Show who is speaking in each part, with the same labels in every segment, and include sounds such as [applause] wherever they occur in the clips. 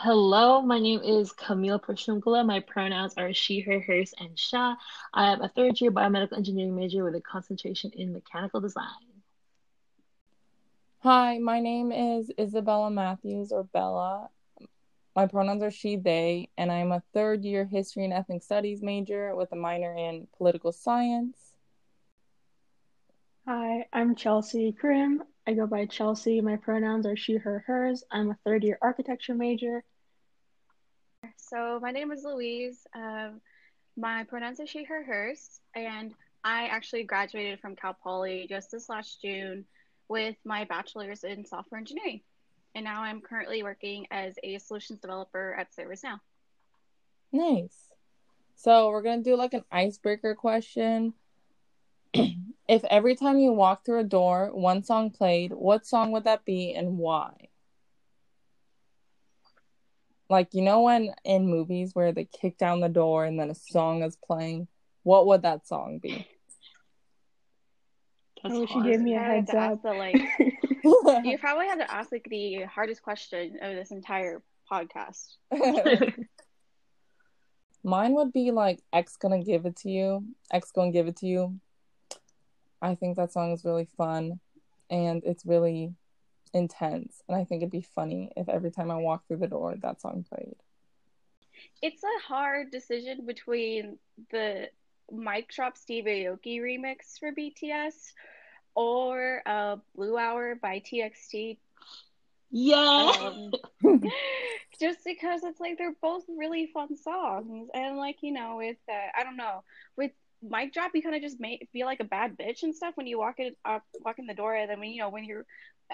Speaker 1: Hello, my name is Camille Prashungula. My pronouns are she, her, hers, and sha. I am a third year biomedical engineering major with a concentration in mechanical design.
Speaker 2: Hi, my name is Isabella Matthews or Bella. My pronouns are she, they, and I'm a third year history and ethnic studies major with a minor in political science.
Speaker 3: Hi, I'm Chelsea Krim. I go by Chelsea. My pronouns are she, her, hers. I'm a third year architecture major.
Speaker 4: So, my name is Louise. Um, my pronouns are she, her, hers. And I actually graduated from Cal Poly just this last June with my bachelor's in software engineering. And now I'm currently working as a solutions developer at ServiceNow.
Speaker 2: Nice. So, we're going to do like an icebreaker question. [clears throat] if every time you walk through a door, one song played, what song would that be and why? Like, you know, when in movies where they kick down the door and then a song is playing, what would that song be?
Speaker 3: That's I wish you gave me a heads up.
Speaker 4: The, like, you [laughs] probably had to ask like the hardest question of this entire podcast. [laughs] [laughs]
Speaker 2: Mine would be like X gonna give it to you. X gonna give it to you. I think that song is really fun and it's really intense. And I think it'd be funny if every time I walk through the door, that song played.
Speaker 4: It's a hard decision between the Mic Drop Steve Aoki remix for BTS or uh, Blue Hour by TXT.
Speaker 1: Yeah.
Speaker 4: Um, [laughs] just because it's like they're both really fun songs. And like, you know, with, uh, I don't know, with mic drop you kind of just make feel like a bad bitch and stuff when you walk in uh, walk in the door and then when you know when you're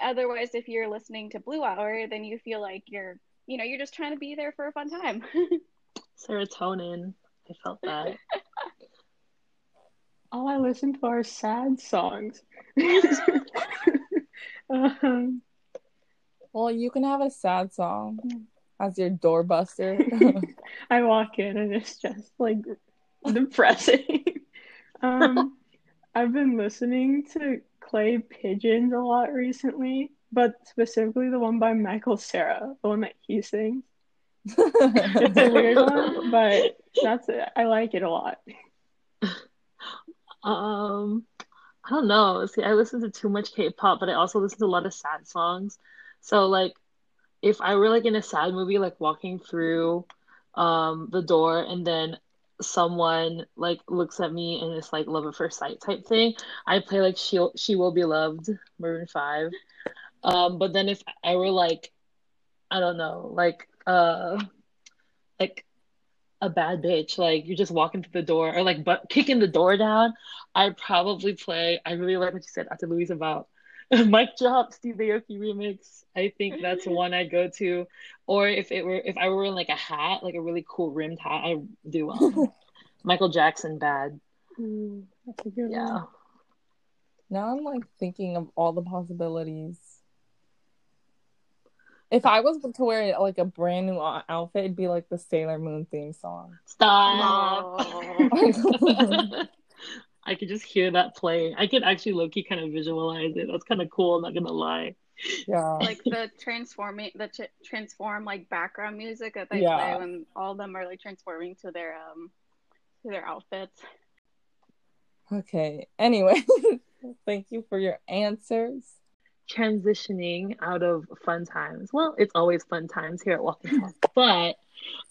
Speaker 4: otherwise if you're listening to blue hour then you feel like you're you know you're just trying to be there for a fun time. [laughs]
Speaker 1: Serotonin. I felt that. [laughs]
Speaker 3: All i listen to are sad songs. [laughs] Um,
Speaker 2: well you can have a sad song as your doorbuster
Speaker 3: i walk in and it's just like [laughs] depressing. [laughs] um, [laughs] I've been listening to Clay Pigeons a lot recently, but specifically the one by Michael Cera, the one that he sings. it's a weird one, but that's it. I like it a lot.
Speaker 1: Um, I don't know. See, I listen to too much K-pop, but I also listen to a lot of sad songs. So like, if I were like in a sad movie, like walking through um the door, and then someone like looks at me and it's like love at first sight type thing. I play like she she will be loved, Maroon Five. Um, but then if I were like, I don't know, like uh, like a bad bitch, like you're just walking through the door or like but kicking the door down, I'd probably play. I really like what you said after Louise about [laughs] Mic Drop, Steve Aoki remix. I think that's one I'd go to. Or if it were if I were in like a hat, like a really cool rimmed hat, I do um, [laughs] Michael Jackson bad.
Speaker 3: Mm, that's a good
Speaker 1: yeah.
Speaker 3: One.
Speaker 2: Now I'm like thinking of all the possibilities. If I was to wear like a brand new outfit, it'd be like the Sailor Moon theme song.
Speaker 1: Stop. [laughs] [laughs] I could just hear that playing. I could actually low key kind of visualize it. That's kind of cool. I'm not gonna lie.
Speaker 2: Yeah.
Speaker 4: Like the transforming, the ch- transform like background music that they yeah. play when all of them are like transforming to their um to their outfits.
Speaker 2: Okay. Anyway, [laughs] thank you for your answers.
Speaker 1: Transitioning out of fun times. Well, it's always fun times here at Walking Talk. [laughs] but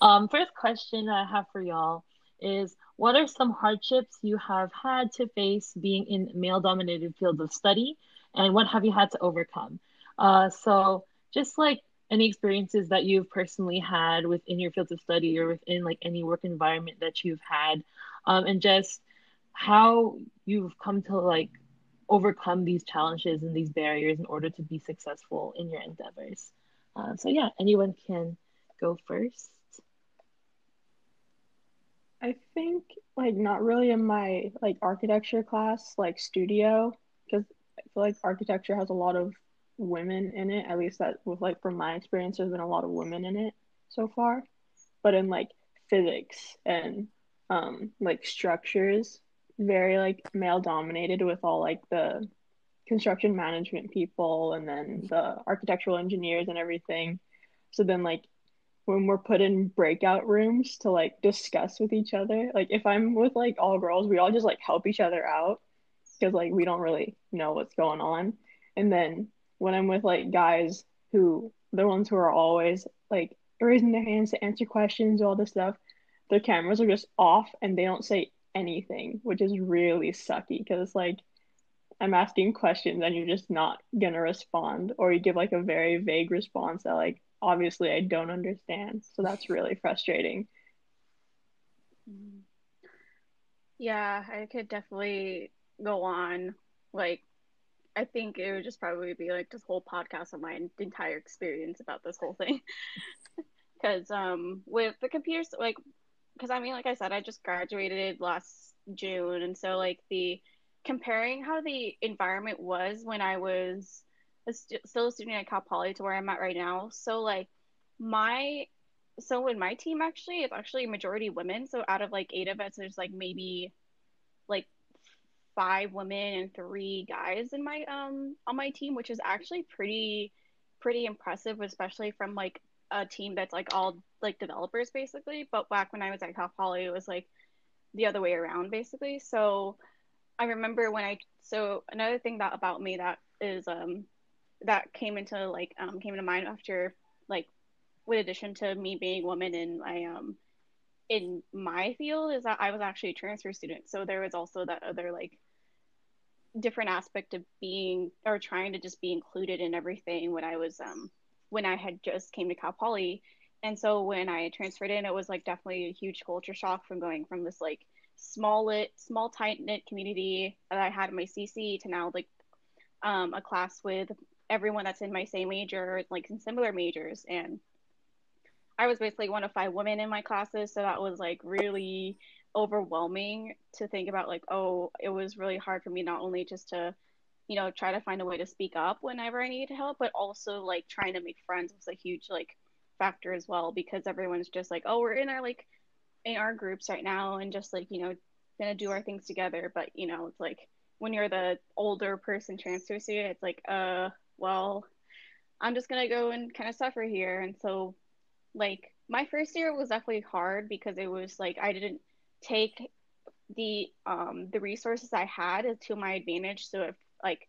Speaker 1: um, first question I have for y'all is what are some hardships you have had to face being in male dominated fields of study and what have you had to overcome uh, so just like any experiences that you've personally had within your fields of study or within like any work environment that you've had um, and just how you've come to like overcome these challenges and these barriers in order to be successful in your endeavors. Uh, so yeah anyone can go first.
Speaker 3: I think like not really in my like architecture class, like studio, because I feel like architecture has a lot of women in it. At least that with like from my experience, there's been a lot of women in it so far. But in like physics and um like structures, very like male dominated with all like the construction management people and then the architectural engineers and everything. So then like when we're put in breakout rooms to like discuss with each other. Like if I'm with like all girls, we all just like help each other out because like we don't really know what's going on. And then when I'm with like guys who the ones who are always like raising their hands to answer questions, all this stuff, the cameras are just off and they don't say anything, which is really sucky because like I'm asking questions and you're just not gonna respond, or you give like a very vague response that like obviously I don't understand. So that's really frustrating.
Speaker 4: Yeah, I could definitely go on. Like, I think it would just probably be like this whole podcast of my entire experience about this whole thing. [laughs] Because um, with the computers, like, because I mean, like I said, I just graduated last June, and so like the comparing how the environment was when I was a st- still a student at Cal Poly to where I'm at right now. So like my so in my team actually it's actually majority women. So out of like eight of us, there's like maybe like five women and three guys in my um on my team, which is actually pretty pretty impressive, especially from like a team that's like all like developers basically. But back when I was at Cal Poly, it was like the other way around basically. So I remember when I so another thing that about me that is um that came into like um came into mind after like with addition to me being a woman in my um in my field is that I was actually a transfer student. So there was also that other like different aspect of being or trying to just be included in everything when I was um when I had just came to Cal Poly. And so when I transferred in, it was like definitely a huge culture shock from going from this like small lit, small tight knit community that I had in my CC to now like um, a class with everyone that's in my same major, like in similar majors. And I was basically one of five women in my classes, so that was like really overwhelming to think about. Like, oh, it was really hard for me not only just to, you know, try to find a way to speak up whenever I needed help, but also like trying to make friends was a huge like factor as well because everyone's just like, oh, we're in our like in our groups right now and just like you know gonna do our things together but you know it's like when you're the older person transfer student it's like uh well i'm just gonna go and kind of suffer here and so like my first year was definitely hard because it was like i didn't take the um the resources i had to my advantage. So if like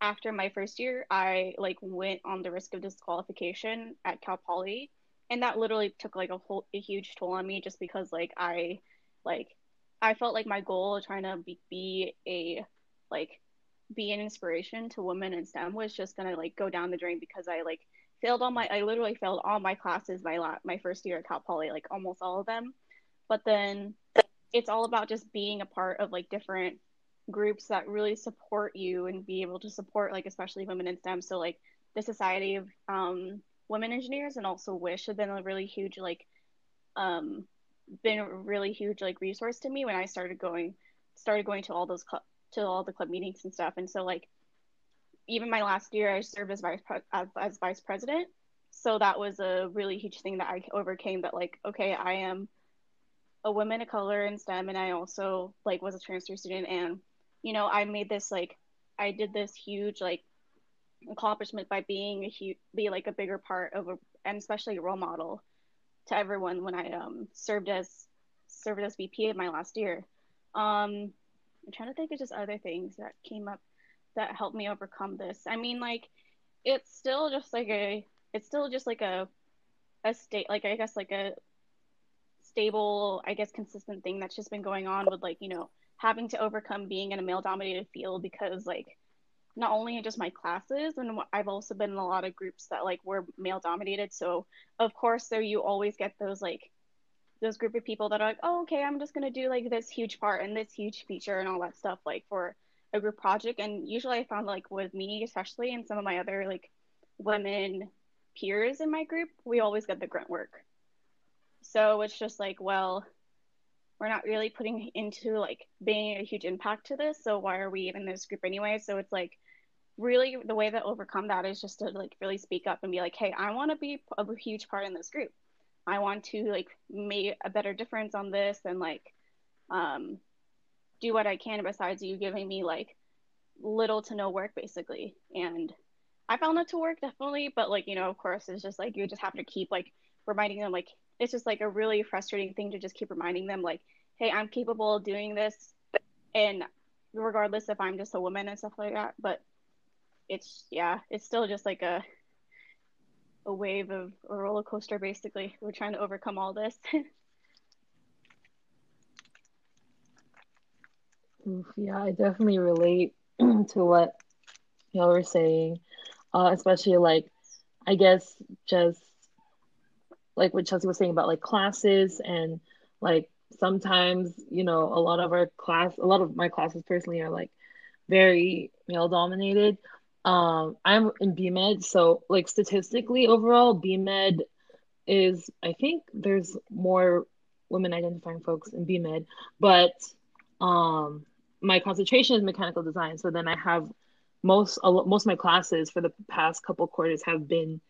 Speaker 4: after my first year i like went on the risk of disqualification at cal poly. And that literally took like a whole a huge toll on me just because like I like I felt like my goal of trying to be, be a like be an inspiration to women in STEM was just gonna like go down the drain because I like failed all my I literally failed all my classes my la- my first year at Cal Poly like almost all of them, but then it's all about just being a part of like different groups that really support you and be able to support like especially women in STEM. So like the Society of um, women engineers and also wish have been a really huge like um been a really huge like resource to me when i started going started going to all those club to all the club meetings and stuff and so like even my last year i served as vice pre- as, as vice president so that was a really huge thing that i overcame that like okay i am a woman of color in stem and i also like was a transfer student and you know i made this like i did this huge like accomplishment by being a huge, be like a bigger part of a, and especially a role model to everyone when I um served as served as VP of my last year. Um, I'm trying to think of just other things that came up that helped me overcome this. I mean, like it's still just like a it's still just like a a state like I guess like a stable I guess consistent thing that's just been going on with like you know having to overcome being in a male dominated field because like not only in just my classes and i've also been in a lot of groups that like were male dominated so of course there you always get those like those group of people that are like oh okay i'm just to do like this huge part and this huge feature and all that stuff like for a group project. And usually i found like with me especially and some of my other like women peers in my group we always get the grunt work. So it's just like well we're not really putting into like being a huge impact to this. So why are we even in this group anyway? So it's like really the way to overcome that is just to like really speak up and be like hey i want to be a huge part in this group. I want to like make a better difference on this and like um do what i can besides you giving me like little to no work basically and i found that to work definitely but like you know of course it's just like you just have to keep like reminding them like it's just like a really frustrating thing to just keep reminding them like, hey, I'm capable of doing this, and regardless if I'm just a woman and stuff like that. But it's yeah, it's still just like a a wave of a roller coaster basically. We're trying to overcome all this. [laughs]
Speaker 1: yeah, I definitely relate [clears throat] to what y'all were saying. Uh, especially like I guess just like what Chelsea was saying about like classes and like sometimes, you know, a lot of our class a lot of my classes personally are like very male dominated. Um, I'm in BMed, so like statistically overall, BMed is I think there's more women identifying folks in BMed, but um, my concentration is mechanical design. So then I have most most of my classes for the past couple quarters have been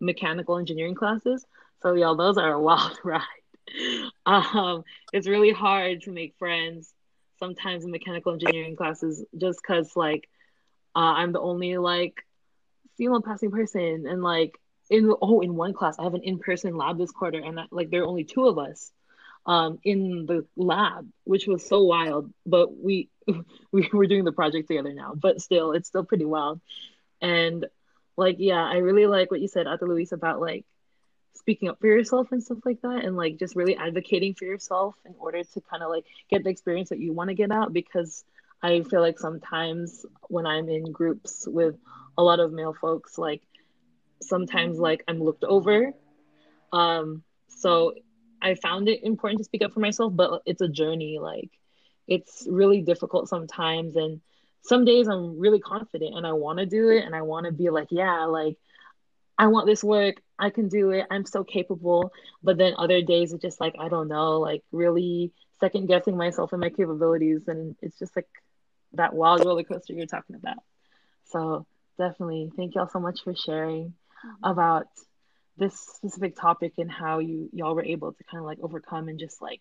Speaker 1: mechanical engineering classes. So y'all, those are a wild [laughs] ride. Um, it's really hard to make friends sometimes in mechanical engineering classes just because like uh, I'm the only like female passing person, and like in oh in one class I have an in person lab this quarter, and that, like there are only two of us um, in the lab, which was so wild. But we [laughs] we were doing the project together now, but still, it's still pretty wild. And like, yeah, I really like what you said, Ate Louise, about like speaking up for yourself and stuff like that, and like just really advocating for yourself in order to kind of like get the experience that you want to get out because I feel like sometimes when I'm in groups with a lot of male folks, like sometimes like I'm looked over. Um, so I found it important to speak up for myself, but it's a journey. Like it's really difficult sometimes, and some days I'm really confident and I want to do it, and I want to be like, yeah, like I want this work. I can do it. I'm so capable. But then other days it's just like I don't know, like really second guessing myself and my capabilities, and it's just like that wild roller coaster you're talking about. So definitely thank y'all so much for sharing mm-hmm. about this specific topic and how you y'all were able to kind of like overcome and just like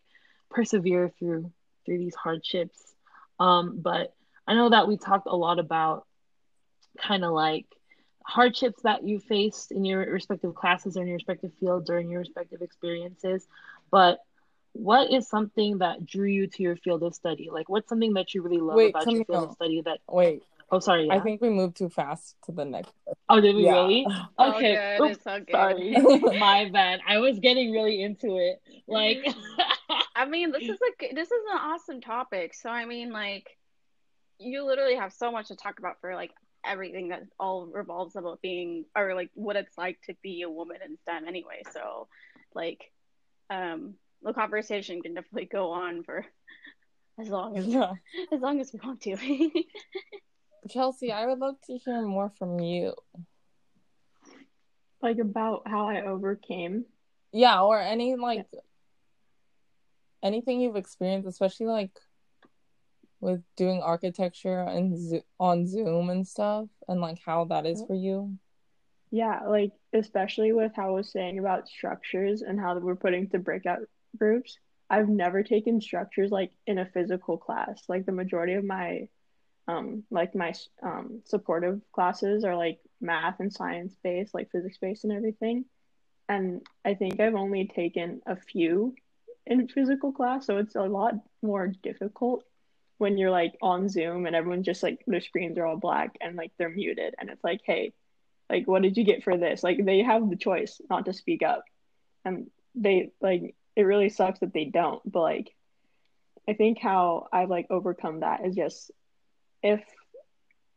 Speaker 1: persevere through through these hardships. Um, but I know that we talked a lot about kind of like hardships that you faced in your respective classes or in your respective fields or in your respective experiences. But what is something that drew you to your field of study? Like, what's something that you really love wait, about your field of study? That
Speaker 2: wait,
Speaker 1: oh sorry, yeah.
Speaker 2: I think we moved too fast to the next.
Speaker 1: Oh, did we yeah. really? [laughs] Okay, oh, Oops, sorry, [laughs] my bad. I was getting really into it. Like, [laughs]
Speaker 4: I mean, this is a this is an awesome topic. So I mean, like, you literally have so much to talk about for like everything that all revolves about being or like what it's like to be a woman in STEM anyway. So, like, um the conversation can definitely go on for as long as yeah. as long as we want to.
Speaker 2: Chelsea, I would love to hear more from you.
Speaker 3: Like about how I overcame.
Speaker 2: Yeah, or any like yeah. anything you've experienced, especially like with doing architecture and on Zoom and stuff, and like how that is for you.
Speaker 3: Yeah, like especially with how I was saying about structures and how we're putting to breakout groups. I've never taken structures like in a physical class. Like the majority of my um like my um supportive classes are like math and science based, like physics based and everything. And I think I've only taken a few in physical class, so it's a lot more difficult when you're like on Zoom and everyone's just like their screens are all black and like they're muted and it's like, hey, like what did you get for this? Like they have the choice not to speak up. And they like it really sucks that they don't but like i think how i've like overcome that is just if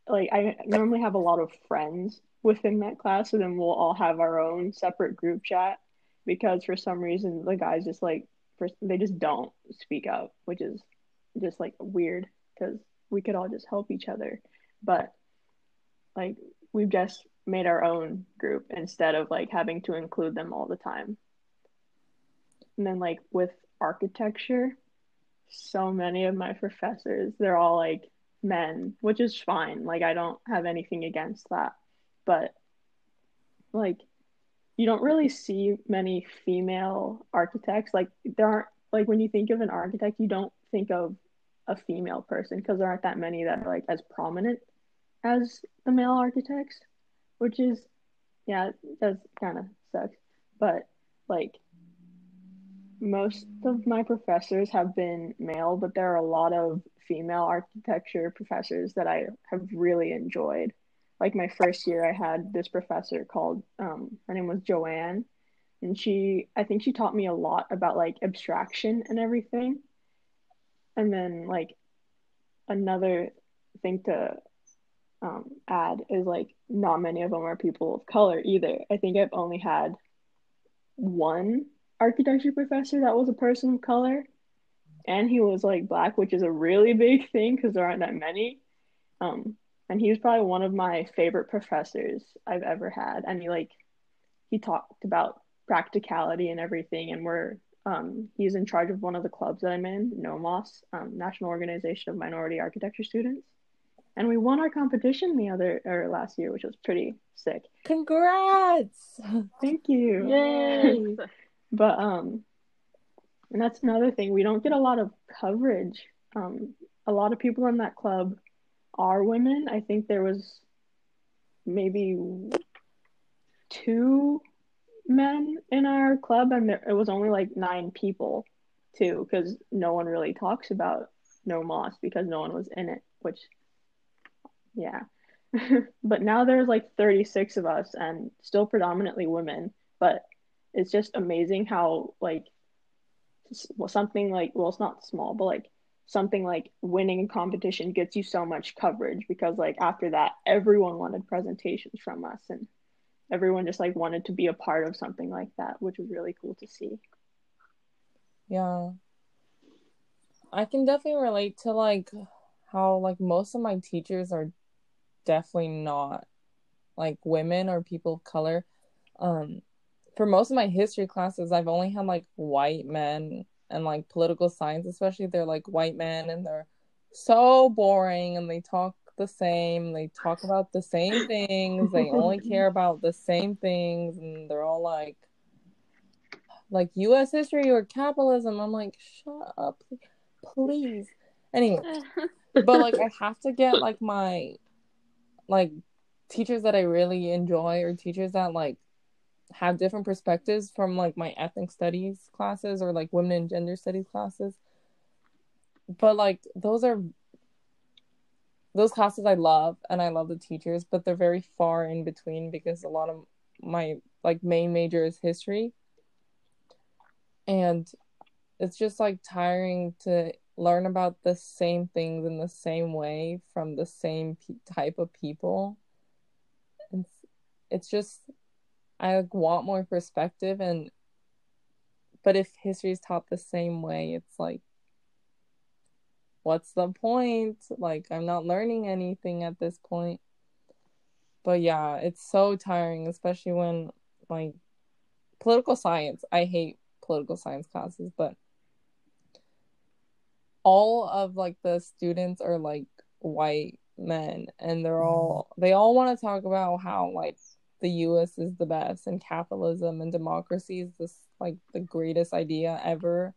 Speaker 3: like i normally have a lot of friends within that class so then we'll all have our own separate group chat because for some reason the guys just like for, they just don't speak up which is just like weird because we could all just help each other. But like we've just made our own group instead of like having to include them all the time. And then like with architecture, so many of my professors, they're all like men, which is fine. Like I don't have anything against that. But like you don't really see many female architects. Like there aren't like when you think of an architect, you don't think of a female person because there aren't that many that are like as prominent as the male architects, which is yeah, does kind of sucks. But like most of my professors have been male, but there are a lot of female architecture professors that I have really enjoyed. Like my first year, I had this professor called, um, her name was Joanne, and she, I think she taught me a lot about like abstraction and everything. And then like another thing to um, add is like not many of them are people of color either. I think I've only had one architecture professor that was a person of color, and he was like black, which is a really big thing because there aren't that many. Um, and he was probably one of my favorite professors I've ever had. And he like he talked about practicality and everything, and we're um, he's in charge of one of the clubs that I'm in, NOMAS um, National Organization of Minority Architecture Students. And we won our competition the other or last year, which was pretty sick.
Speaker 2: Congrats!
Speaker 3: Thank you.
Speaker 1: Yay! [laughs]
Speaker 3: But um, and that's another thing. We don't get a lot of coverage. Um, a lot of people in that club are women. I think there was maybe two men in our club, and there, it was only like nine people, too, because no one really talks about NOMAS because no one was in it. Which, yeah. [laughs] but now there's like 36 of us, and still predominantly women. But it's just amazing how like something like well it's not small but like something like winning a competition gets you so much coverage because like after that everyone wanted presentations from us and everyone just like wanted to be a part of something like that which was really cool to see.
Speaker 2: Yeah. I can definitely relate to like how like most of my teachers are definitely not like women or people of color. Um for most of my history classes, I've only had like white men and like political science, especially they're like white men and they're so boring and they talk the same. They talk about the same things. They only [laughs] care about the same things and they're all like like US history or capitalism. I'm like, shut up, please. Anyway, but like I have to get like my like teachers that I really enjoy or teachers that like have different perspectives from like my ethnic studies classes or like women and gender studies classes. But like those are those classes I love and I love the teachers, but they're very far in between because a lot of my like main major is history. And it's just like tiring to learn about the same things in the same way from the same type of people. It's it's just I want more perspective and but if history is taught the same way, it's like what's the point? Like I'm not learning anything at this point. But yeah, it's so tiring, especially when like political science. I hate political science classes, but all of like the students are like white men and they're all they all want to talk about how like the US is the best and capitalism and democracy is this like the greatest idea ever.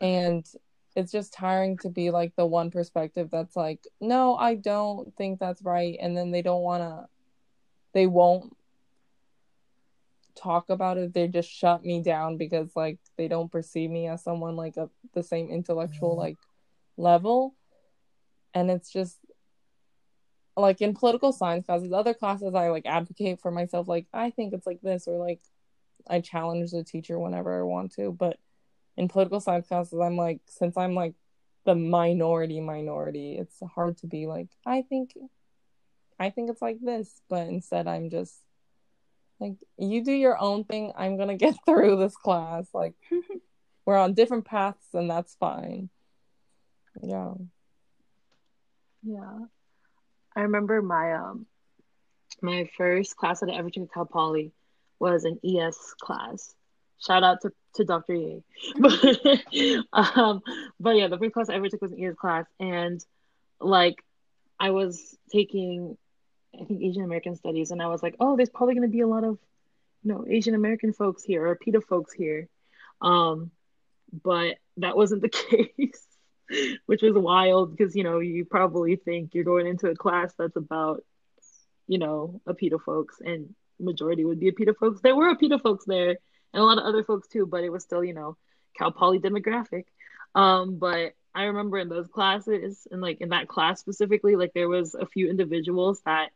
Speaker 2: And it's just tiring to be like the one perspective that's like, no, I don't think that's right. And then they don't want to, they won't talk about it. They just shut me down because like they don't perceive me as someone like a the same intellectual mm-hmm. like level. And it's just like in political science classes, other classes I like advocate for myself, like I think it's like this, or like I challenge the teacher whenever I want to. But in political science classes, I'm like, since I'm like the minority minority, it's hard to be like, I think I think it's like this, but instead I'm just like you do your own thing. I'm gonna get [laughs] through this class. Like [laughs] we're on different paths and that's fine. Yeah.
Speaker 1: Yeah. I remember my um my first class that I ever took at Cal Poly was an ES class. Shout out to, to Dr. Ye. [laughs] but, um, but yeah, the first class I ever took was an ES class, and like I was taking, I think Asian American studies, and I was like, oh, there's probably gonna be a lot of, you know, Asian American folks here or APIDA folks here, um, but that wasn't the [laughs] case. [laughs] which was wild because you know you probably think you're going into a class that's about you know a folks and majority would be a folks there were a folks there and a lot of other folks too, but it was still, you know, Cal Poly demographic. Um, but I remember in those classes and like in that class specifically, like there was a few individuals that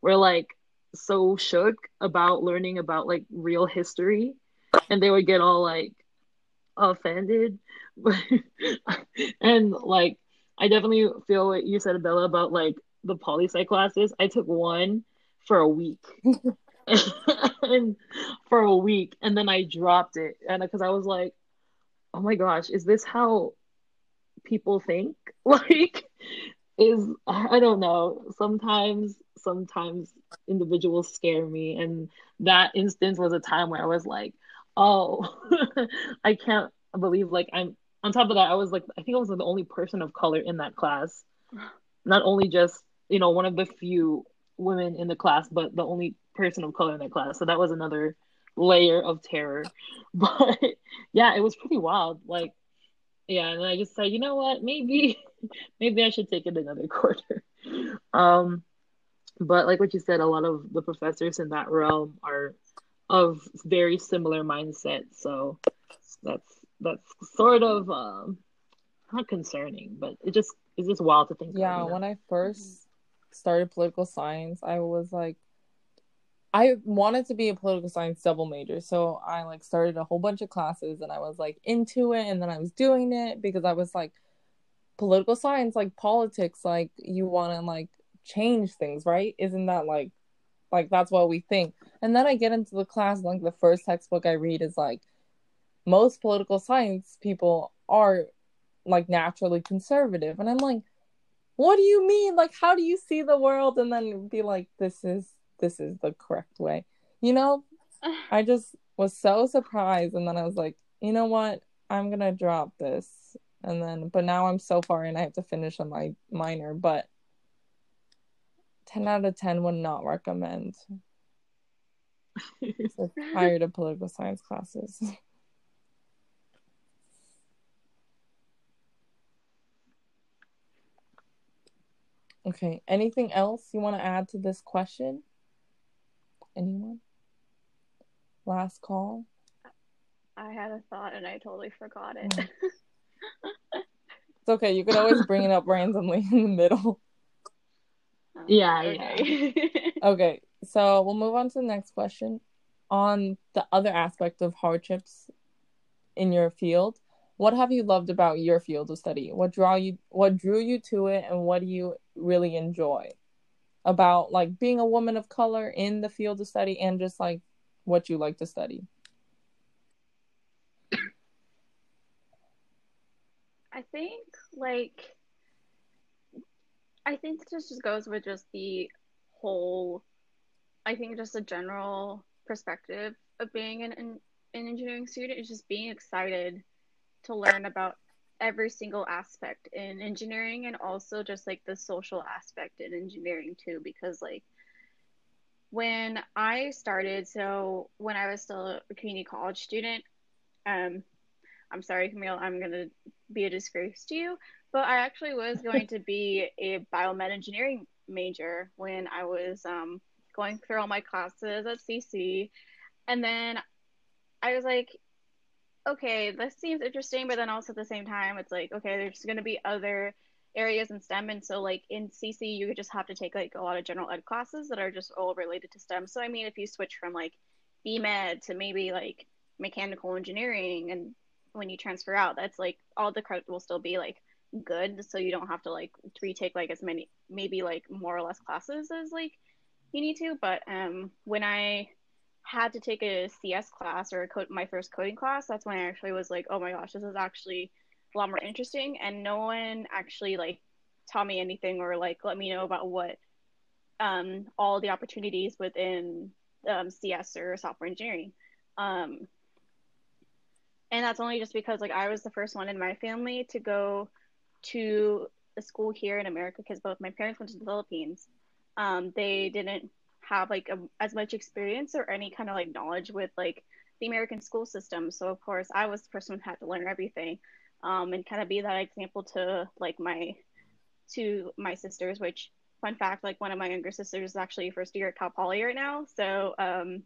Speaker 1: were like so shook about learning about like real history and they would get all like offended but [laughs] and like I definitely feel what you said, Bella, about like the poli sci classes. I took one for a week. [laughs] and for a week and then I dropped it and because I was like, oh my gosh, is this how people think? [laughs] Like is I don't know. Sometimes sometimes individuals scare me and that instance was a time where I was like, oh, [laughs] I can't believe like I'm on top of that, I was like, I think I was the only person of color in that class. Not only just, you know, one of the few women in the class, but the only person of color in that class. So that was another layer of terror. [laughs] But yeah, it was pretty wild. Like, yeah, and I just said, you know what, maybe, [laughs] maybe I should take it another quarter. Um, but like what you said, a lot of the professors in that realm are of very similar mindset. So that's that's sort of um, not concerning, but it just it's just wild to think.
Speaker 2: Yeah, when I first started political science, I was like, I wanted to be a political science double major, so I like started a whole bunch of classes, and I was like into it, and then I was doing it because I was like, political science, like politics, like you want to like change things, right? Isn't that like, like that's what we think? And then I get into the class, like the first textbook I read is like most political science people are like naturally conservative. And i'm like what do you mean? Like how do you see the world? And then be like this is this is the correct way. You know? [sighs] I just was so surprised. And then i was like you know what? I'm gonna drop this. And then but now i'm so far in i have to finish on my minor. But 10 out of 10 would not recommend so tired of political science classes [laughs] Okay. Anything else you want to add to this question? Anyone? Last call.
Speaker 4: I had a thought and I totally forgot it. Mm.
Speaker 2: it's okay. You could always bring it up randomly [laughs] in the middle.
Speaker 1: Oh, yeah, okay.
Speaker 2: yeah. [laughs] okay. So we'll move on to the next question. On the other aspect of hardships in your field, what have you loved about your field of study? What draw you what drew you to it and what do you really enjoy about like being a woman of color in the field of study and just like what you like to study?
Speaker 4: I think like I think this just goes with just the whole I think just a general perspective of being an, an, an engineering student is just being excited to learn about every single aspect in engineering and also just like the social aspect in engineering too because like when I started so when I was still a community college student um I'm sorry Camille I'm to be a disgrace to you but I actually was going to be a biomed engineering major when I was um going through all my classes at CC and then I was like okay, this seems interesting, but then also at the same time, it's like, okay, there's going to be other areas in STEM. And so, like in CC, you just have to take like a lot of general ed classes that are just all related to STEM. So, I mean, if you switch from like BMed to maybe like mechanical engineering, and when you transfer out, that's like all the credit will still be like good. So, you don't have to like retake like as many, maybe like more or less classes as like you need to. But um, when I had to take a CS class or code, my first coding class, that's when I actually was like, oh my gosh, this is actually a lot more interesting. And no one actually like taught me anything or like let me know about what um, all the opportunities within um, CS or software engineering. Um, and that's only just because like I was the first one in my family to go to a school here in America because both my parents went to the Philippines. Um, they didn't have like a, as much experience or any kind of like knowledge with like the American school system. So of course, I was the person who had to learn everything, um, and kind of be that example to like my to my sisters. Which fun fact, like one of my younger sisters is actually first year at Cal Poly right now. So um,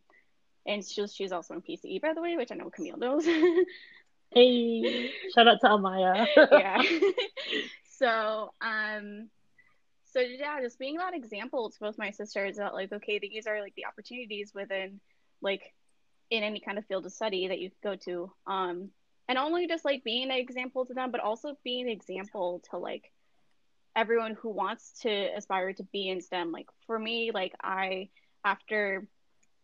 Speaker 4: and she's she's also in PCE by the way, which I know Camille knows. [laughs]
Speaker 1: hey, shout out to Amaya. [laughs]
Speaker 4: yeah. [laughs] so um so yeah, just being that example to both my sisters that like, okay, these are like the opportunities within like in any kind of field of study that you go to. Um and only just like being an example to them, but also being an example to like everyone who wants to aspire to be in STEM. Like for me, like I after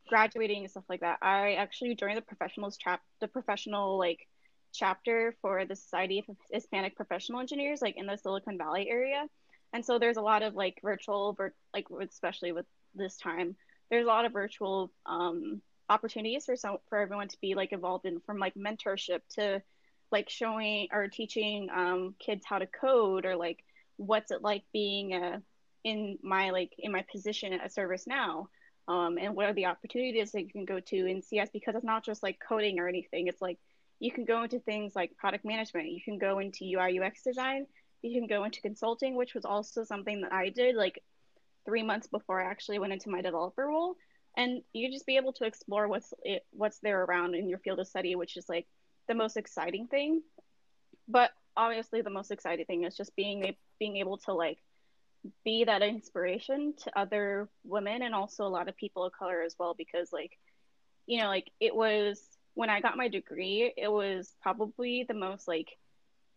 Speaker 4: graduating and stuff like that, I actually joined the professionals trap the professional like chapter for the Society of Hispanic Professional Engineers, like in the Silicon Valley area. And so there's a lot of like virtual like especially with this time there's a lot of virtual um, opportunities for some for everyone to be like involved in from like mentorship to like showing or teaching um, kids how to code or like what's it like being a, in my like in my position at ServiceNow um, and what are the opportunities that you can go to in CS because it's not just like coding or anything. It's like you can go into things like product management you can go into UI UX design you can go into consulting, which was also something that I did like three months before I actually went into my developer role. And you just be able to explore what's it, what's there around in your field of study, which is like the most exciting thing. But obviously, the most exciting thing is just being being able to like be that inspiration to other women and also a lot of people of color as well. Because like, you know, like it was when I got my degree, it was probably the most like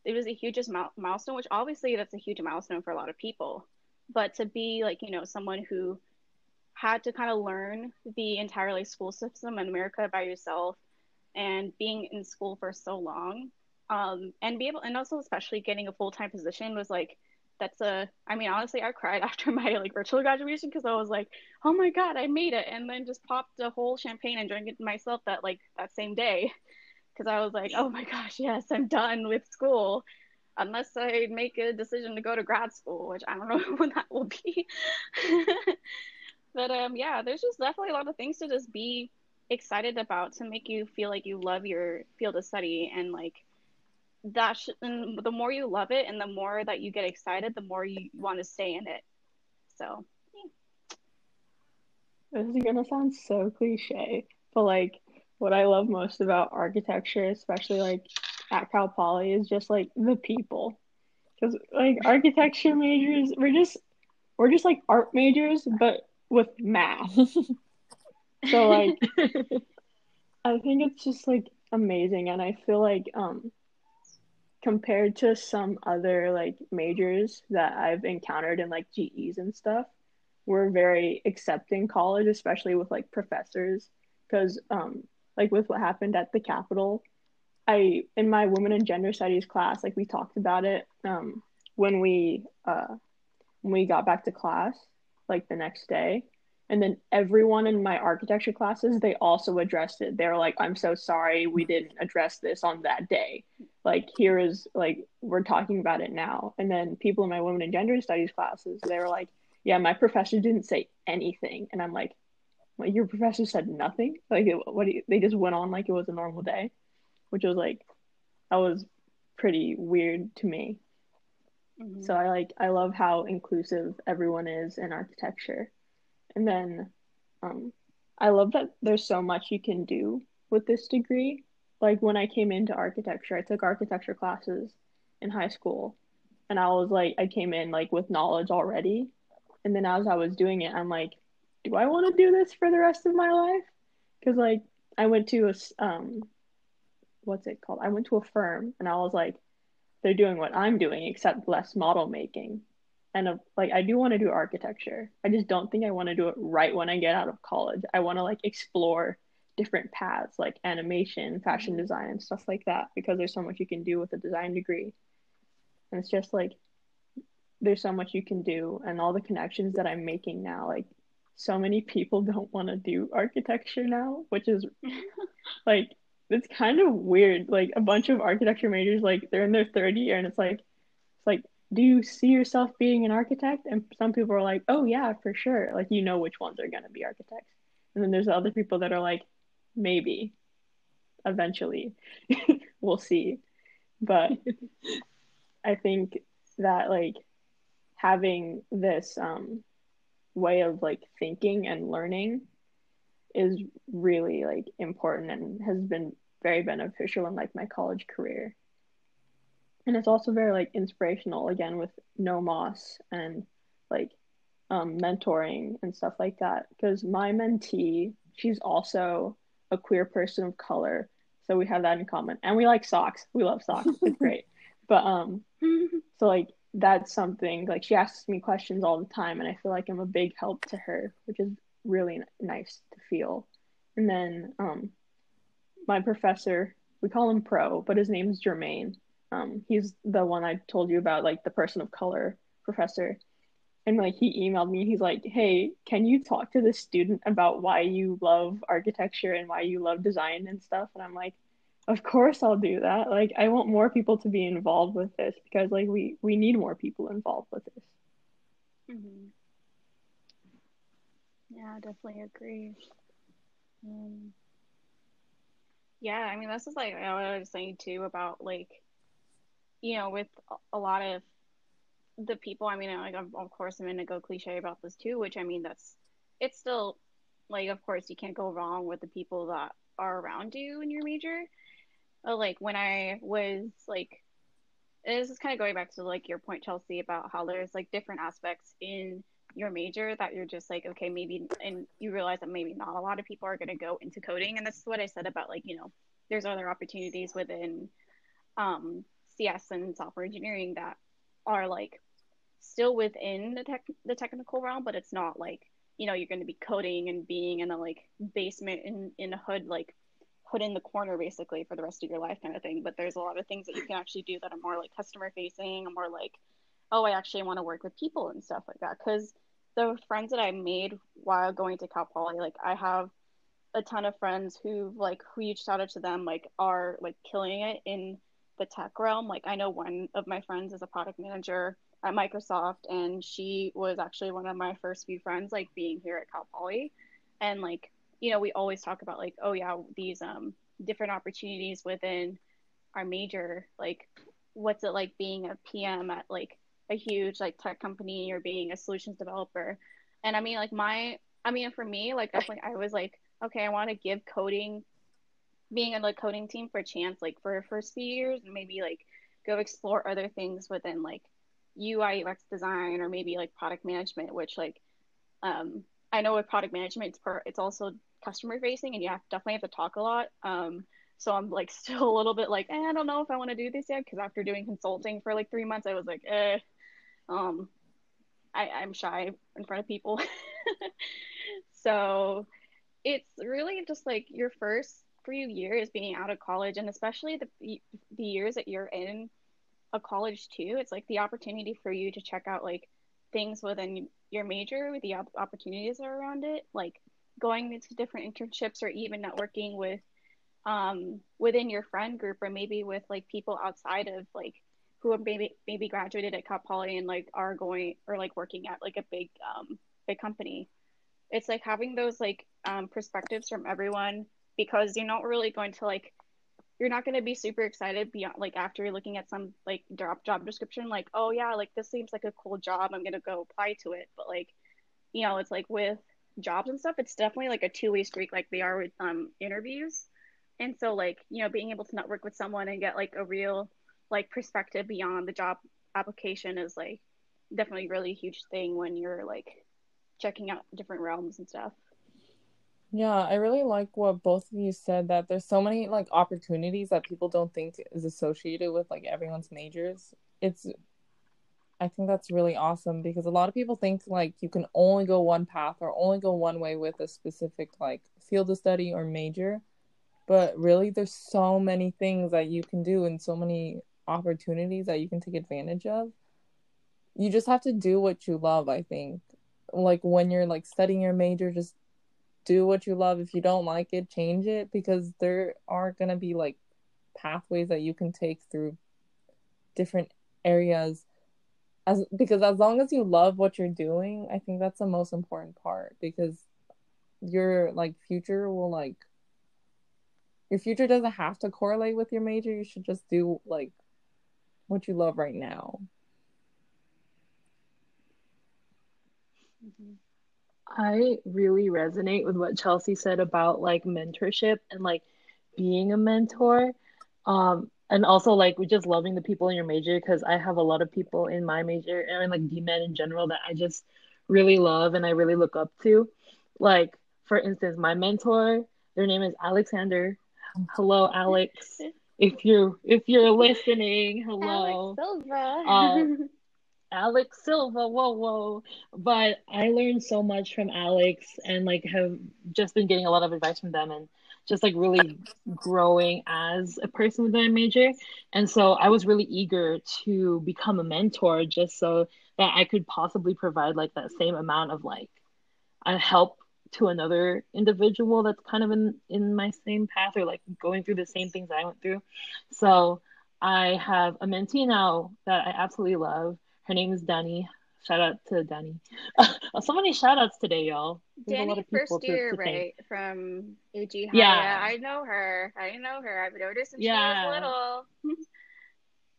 Speaker 4: it was a huge milestone, which obviously that's a huge milestone for a lot of people. But to be like, you know, someone who had to kind of learn the entire like school system in America by yourself and being in school for so long, um, and be able, and also especially getting a full time position was like, that's a, I mean, honestly, I cried [laughs] after my like virtual graduation because I was like, oh my God, I made it. And then just popped a whole champagne and drank it myself that like that same day because I was like, oh my gosh, yes, I'm done with school. Unless I make a decision to go to grad school, which I don't know [laughs] when that will be. [laughs] but um, yeah, there's just definitely a lot of things to just be excited about to make you feel like you love your field of study and like that sh- and the more you love it and the more that you get excited the more you want to stay in it so
Speaker 3: yeah. this is gonna sound so cliche but like what I love most about architecture, especially like at Cal Poly, is just like the people. Because like architecture majors, we're just we're just like art majors, but with math. so like, [laughs] I think it's just like amazing, and I feel like um compared to some other like majors that I've encountered in like GEs and stuff, we're very accepting college, especially with like professors, because um like with what happened at the Capitol. I in my women and gender studies class, like we talked about it um, when we uh, when we got back to class, like the next day. And then everyone in my architecture classes, they also addressed it. They're like, I'm so sorry we didn't address this on that day. Like, here is, like, we're talking about it now. And then people in my women and gender studies classes, they were like, yeah, my professor didn't say anything. And I'm like, like your professor said nothing. Like what you, they just went on like it was a normal day, which was like that was pretty weird to me. Mm-hmm. So I like I love how inclusive everyone is in architecture, and then um, I love that there's so much you can do with this degree. Like when I came into architecture, I took architecture classes in high school, and I was like I came in like with knowledge already, and then as I was doing it, I'm like do I want to do this for the rest of my life? Because like I went to a um, what's it called? I went to a firm and I was like, they're doing what I'm doing except less model making, and uh, like I do want to do architecture. I just don't think I want to do it right when I get out of college. I want to like explore different paths like animation, fashion mm-hmm. design, and stuff like that because there's so much you can do with a design degree. And it's just like there's so much you can do and all the connections that I'm making now like so many people [laughs] don't want to do architecture now, which is [laughs] like it's kind of weird. Like a bunch of architecture majors, like they're in their third year, and it's like, it's like, do you see yourself being an architect? And some people are like, oh yeah, for sure. Like you know which ones are gonna be architects, and then there's other people that are like, maybe, eventually, [laughs] we'll see. But [laughs] I think that like having this um way of like thinking and learning is really like important and has been very beneficial in like my college career. And it's also very like inspirational again with NOMAS and like um, mentoring and stuff like that. Because my mentee, she's also a queer person of color, so we have that in common. And we like socks. We love socks. It's [laughs] great. But um, so like that's something like she asks me questions all the time, and I feel like I'm a big help to her, which is really n- nice to feel. And then um, my professor, we call him Pro, but his name's Jermaine. Um, he's the one I told you about, like the person of color professor. And like he emailed me, he's like, "Hey, can you talk to this student about why you love architecture and why you love design and stuff?" And I'm like, "Of course I'll do that. Like I want more people to be involved with this because like we we need more people involved with this."
Speaker 4: Mm-hmm. Yeah, definitely agree. Um, yeah, I mean, this is like what I was saying too about like, you know, with a lot of the people. I mean, like of, course, I'm gonna go cliche about this too, which I mean, that's it's still like, of course, you can't go wrong with the people that are around you in your major. Like when I was like, this is kind of going back to like your point, Chelsea, about how there's like different aspects in your major that you're just like okay maybe and you realize that maybe not a lot of people are going to go into coding and this is what i said about like you know there's other opportunities within um, cs and software engineering that are like still within the tech the technical realm but it's not like you know you're going to be coding and being in a like basement in in a hood like put in the corner basically for the rest of your life kind of thing but there's a lot of things that you can actually do that are more like customer facing more like oh, I actually want to work with people and stuff like that. Because the friends that I made while going to Cal Poly, like I have a ton of friends who like who reached out to them like are like killing it in the tech realm. Like I know one of my friends is a product manager at Microsoft and she was actually one of my first few friends like being here at Cal Poly. And like, you know, we always talk about like, oh yeah, these um different opportunities within our major, like what's it like being a PM at like a huge like tech company or being a solutions developer. And I mean, like my, I mean, for me, like definitely, I was like, okay, I want to give coding, being in the coding team for a chance, like for first few years, and maybe like go explore other things within like UI UX design or maybe like product management, which like, um, I know with product management, it's part, it's also customer facing, and you have definitely have to talk a lot. Um, so I'm like [laughs] still a little bit like, eh, I don't know if I want to do this yet because after doing consulting for like three months, I was like, eh, um, I, I'm shy in front of people. [laughs] so it's really just like your first few years being out of college and especially the the years that you're in a college too it's like the opportunity for you to check out like things within your major the opportunities are around it like going into different internships or even networking with um within your friend group or maybe with like people outside of like who maybe maybe graduated at Cal Poly and like are going or like working at like a big um big company. It's like having those like um perspectives from everyone because you're not really going to like you're not going to be super excited beyond like after you're looking at some like job job description like oh yeah like this seems like a cool job I'm going to go apply to it but like you know it's like with jobs and stuff it's definitely like a two-way streak like they are with um interviews and so like you know being able to network with someone and get like a real like perspective beyond the job application is like definitely really huge thing when you're like checking out different realms and stuff.
Speaker 2: Yeah, I really like what both of you said that there's so many like opportunities that people don't think is associated with like everyone's majors. It's I think that's really awesome because a lot of people think like you can only go one path or only go one way with a specific like field of study or major. But really there's so many things that you can do and so many opportunities that you can take advantage of you just have to do what you love i think like when you're like studying your major just do what you love if you don't like it change it because there are going to be like pathways that you can take through different areas as because as long as you love what you're doing i think that's the most important part because your like future will like your future doesn't have to correlate with your major you should just do like what you love right now?
Speaker 4: Mm-hmm.
Speaker 1: I really resonate with what Chelsea said about like mentorship and like being a mentor. Um, and also like just loving the people in your major because I have a lot of people in my major and like BMed in general that I just really love and I really look up to. Like for instance, my mentor, their name is Alexander. Hello, Alex. [laughs] If you're if you're listening, hello.
Speaker 4: Alex Silva.
Speaker 1: Um, [laughs] Alex Silva, whoa, whoa. But I learned so much from Alex and like have just been getting a lot of advice from them and just like really growing as a person with my major. And so I was really eager to become a mentor just so that I could possibly provide like that same amount of like help to another individual that's kind of in in my same path or like going through the same things I went through. So I have a mentee now that I absolutely love. Her name is Danny. Shout out to Danny. [laughs] so many shout outs today, y'all.
Speaker 4: There's Danny, first year, to, to right, from AG High.
Speaker 1: Yeah.
Speaker 4: I know her. I know her. I've noticed since
Speaker 1: yeah.
Speaker 4: she was little.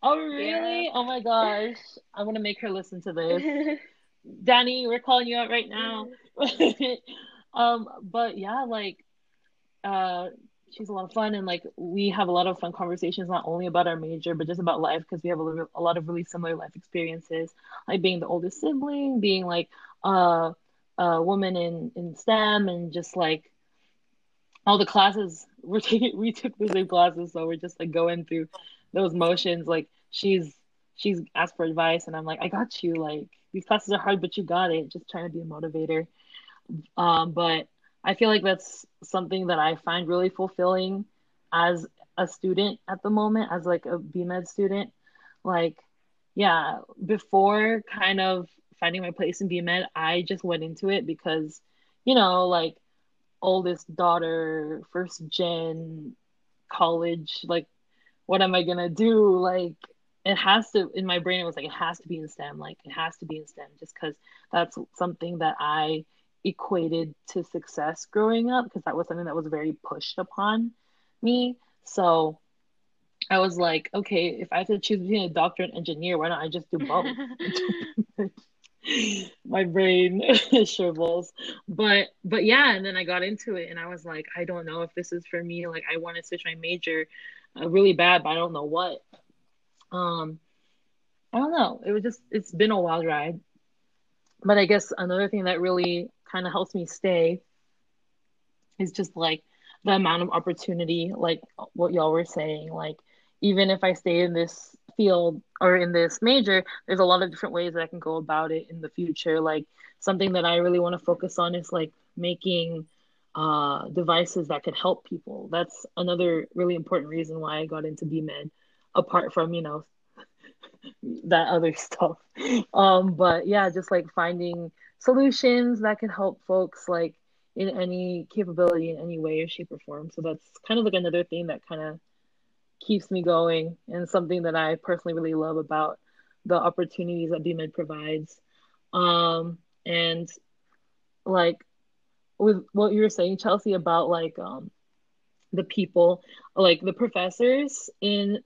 Speaker 1: oh, really? Yeah. Oh my gosh. I want to make her listen to this. [laughs] Danny, we're calling you out right now. [laughs] um, but yeah, like, uh, she's a lot of fun and like we have a lot of fun conversations not only about our major but just about life because we have a, a, lot of really similar life experiences like being the oldest sibling being like a woman in in stem and just like all the classes. [laughs] We're taking we took the same classes so we're just like going through those motions. Like she's she's asked for advice and i'm like i got you like these classes are hard but you got it just trying to be a motivator. Um but I feel like that's something that I find really fulfilling as a student at the moment, as like a BMed student. Like, yeah, before kind of finding my place in BMed, I just went into it because, you know, like oldest daughter, first gen college, like what am I gonna do? Like it has to in my brain it was like it has to be in STEM, like it has to be in STEM just because that's something that I equated to success growing up because that was something that was very pushed upon me. So I was like, okay, if I have to choose between a doctor and engineer, why don't I just do both? [laughs] [laughs] My brain [laughs] shrivels. But but yeah, and then I got into it and I was like, I don't know if this is for me. Like I want to switch my major uh, really bad, but I don't know what. Um I don't know. It was just it's been a wild ride. But I guess another thing that really kind of helps me stay is just like the amount of opportunity, like what y'all were saying. Like, even if I stay in this field or in this major, there's a lot of different ways that I can go about it in the future. Like, something that I really want to focus on is like making uh, devices that could help people. That's another really important reason why I got into BMed, apart from, you know, [laughs] that other [laughs] stuff. Um, but yeah, just like finding solutions that can help folks like in any capability in any way or shape or form. So that's kind of like another thing that kind of keeps me going and something that I personally really love about the opportunities that BMed provides. Um, and like with what you were saying, Chelsea, about like um, the people, like the professors in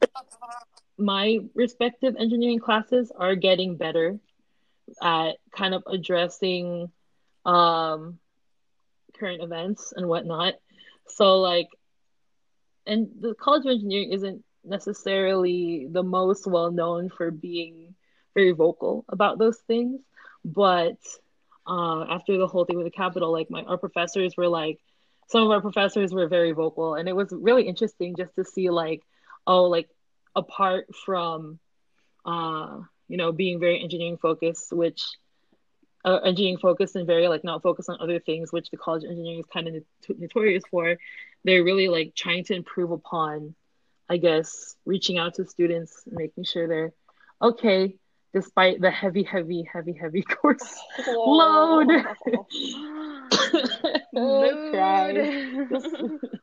Speaker 1: my respective engineering classes are getting better at kind of addressing um, current events and whatnot. So, like, and the College of Engineering isn't necessarily the most well known for being very vocal about those things, but uh, after the whole thing with the Capitol, like my our professors were like, some of our professors were very vocal, and it was really interesting just to see like, oh, like apart from uh, you know, being very engineering focused, which uh, engineering focused and very like not focused on other things, which the college of engineering is kind of notorious for. They're really like trying to improve upon, I guess, reaching out to students making sure they're okay despite the heavy, heavy, heavy, heavy [laughs] course load. [laughs]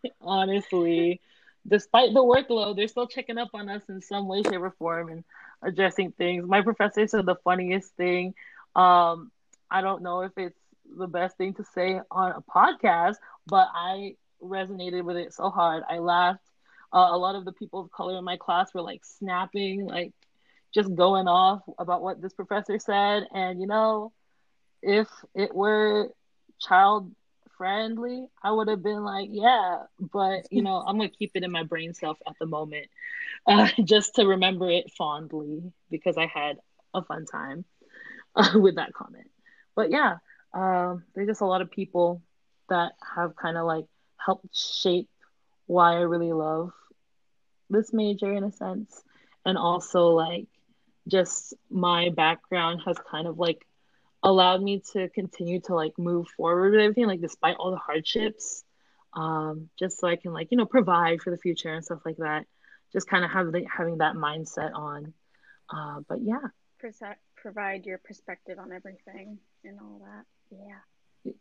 Speaker 1: [laughs] Honestly, despite the workload, they're still checking up on us in some way, shape, or form and addressing things. My professor said the funniest thing. Um, I don't know if it's the best thing to say on a podcast, but I resonated with it so hard. I laughed. Uh, a lot of the people of color in my class were like snapping, like just going off about what this professor said. And you know, if it were child friendly, I would have been like, yeah, but you know, I'm gonna keep it in my brain self at the moment, uh, [laughs] just to remember it fondly because I had a fun time [laughs] uh, with that comment. But yeah, um, there's just a lot of people that have kind of like helped shape why I really love this major in a sense, and also like just my background has kind of like allowed me to continue to like move forward with everything, like despite all the hardships, um, just so I can like you know provide for the future and stuff like that. Just kind of have the, having that mindset on. Uh, but yeah,
Speaker 4: provide your perspective on everything and all that. Yeah.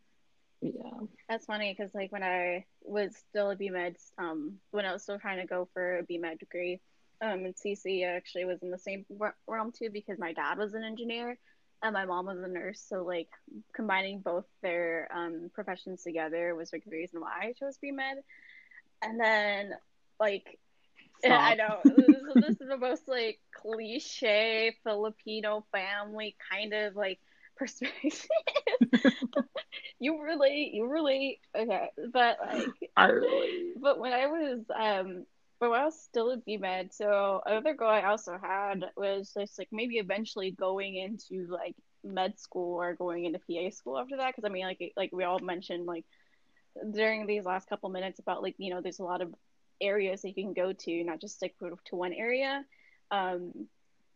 Speaker 1: Yeah.
Speaker 4: That's funny because like when I was still a BMed, um, when I was still trying to go for a BMed degree, um, in CC actually was in the same realm too because my dad was an engineer and my mom was a nurse. So like combining both their um, professions together was like the reason why I chose BMed. And then like. [laughs] I know this, this is the most like cliche Filipino family kind of like [laughs] perspective. you relate, you relate. Okay, but like
Speaker 1: I relate.
Speaker 4: But when I was um but I was still at BMed, so another goal I also had was just like maybe eventually going into like med school or going into PA school after that. Because I mean, like like we all mentioned like during these last couple minutes about like you know there's a lot of areas that you can go to, not just stick to one area. Um,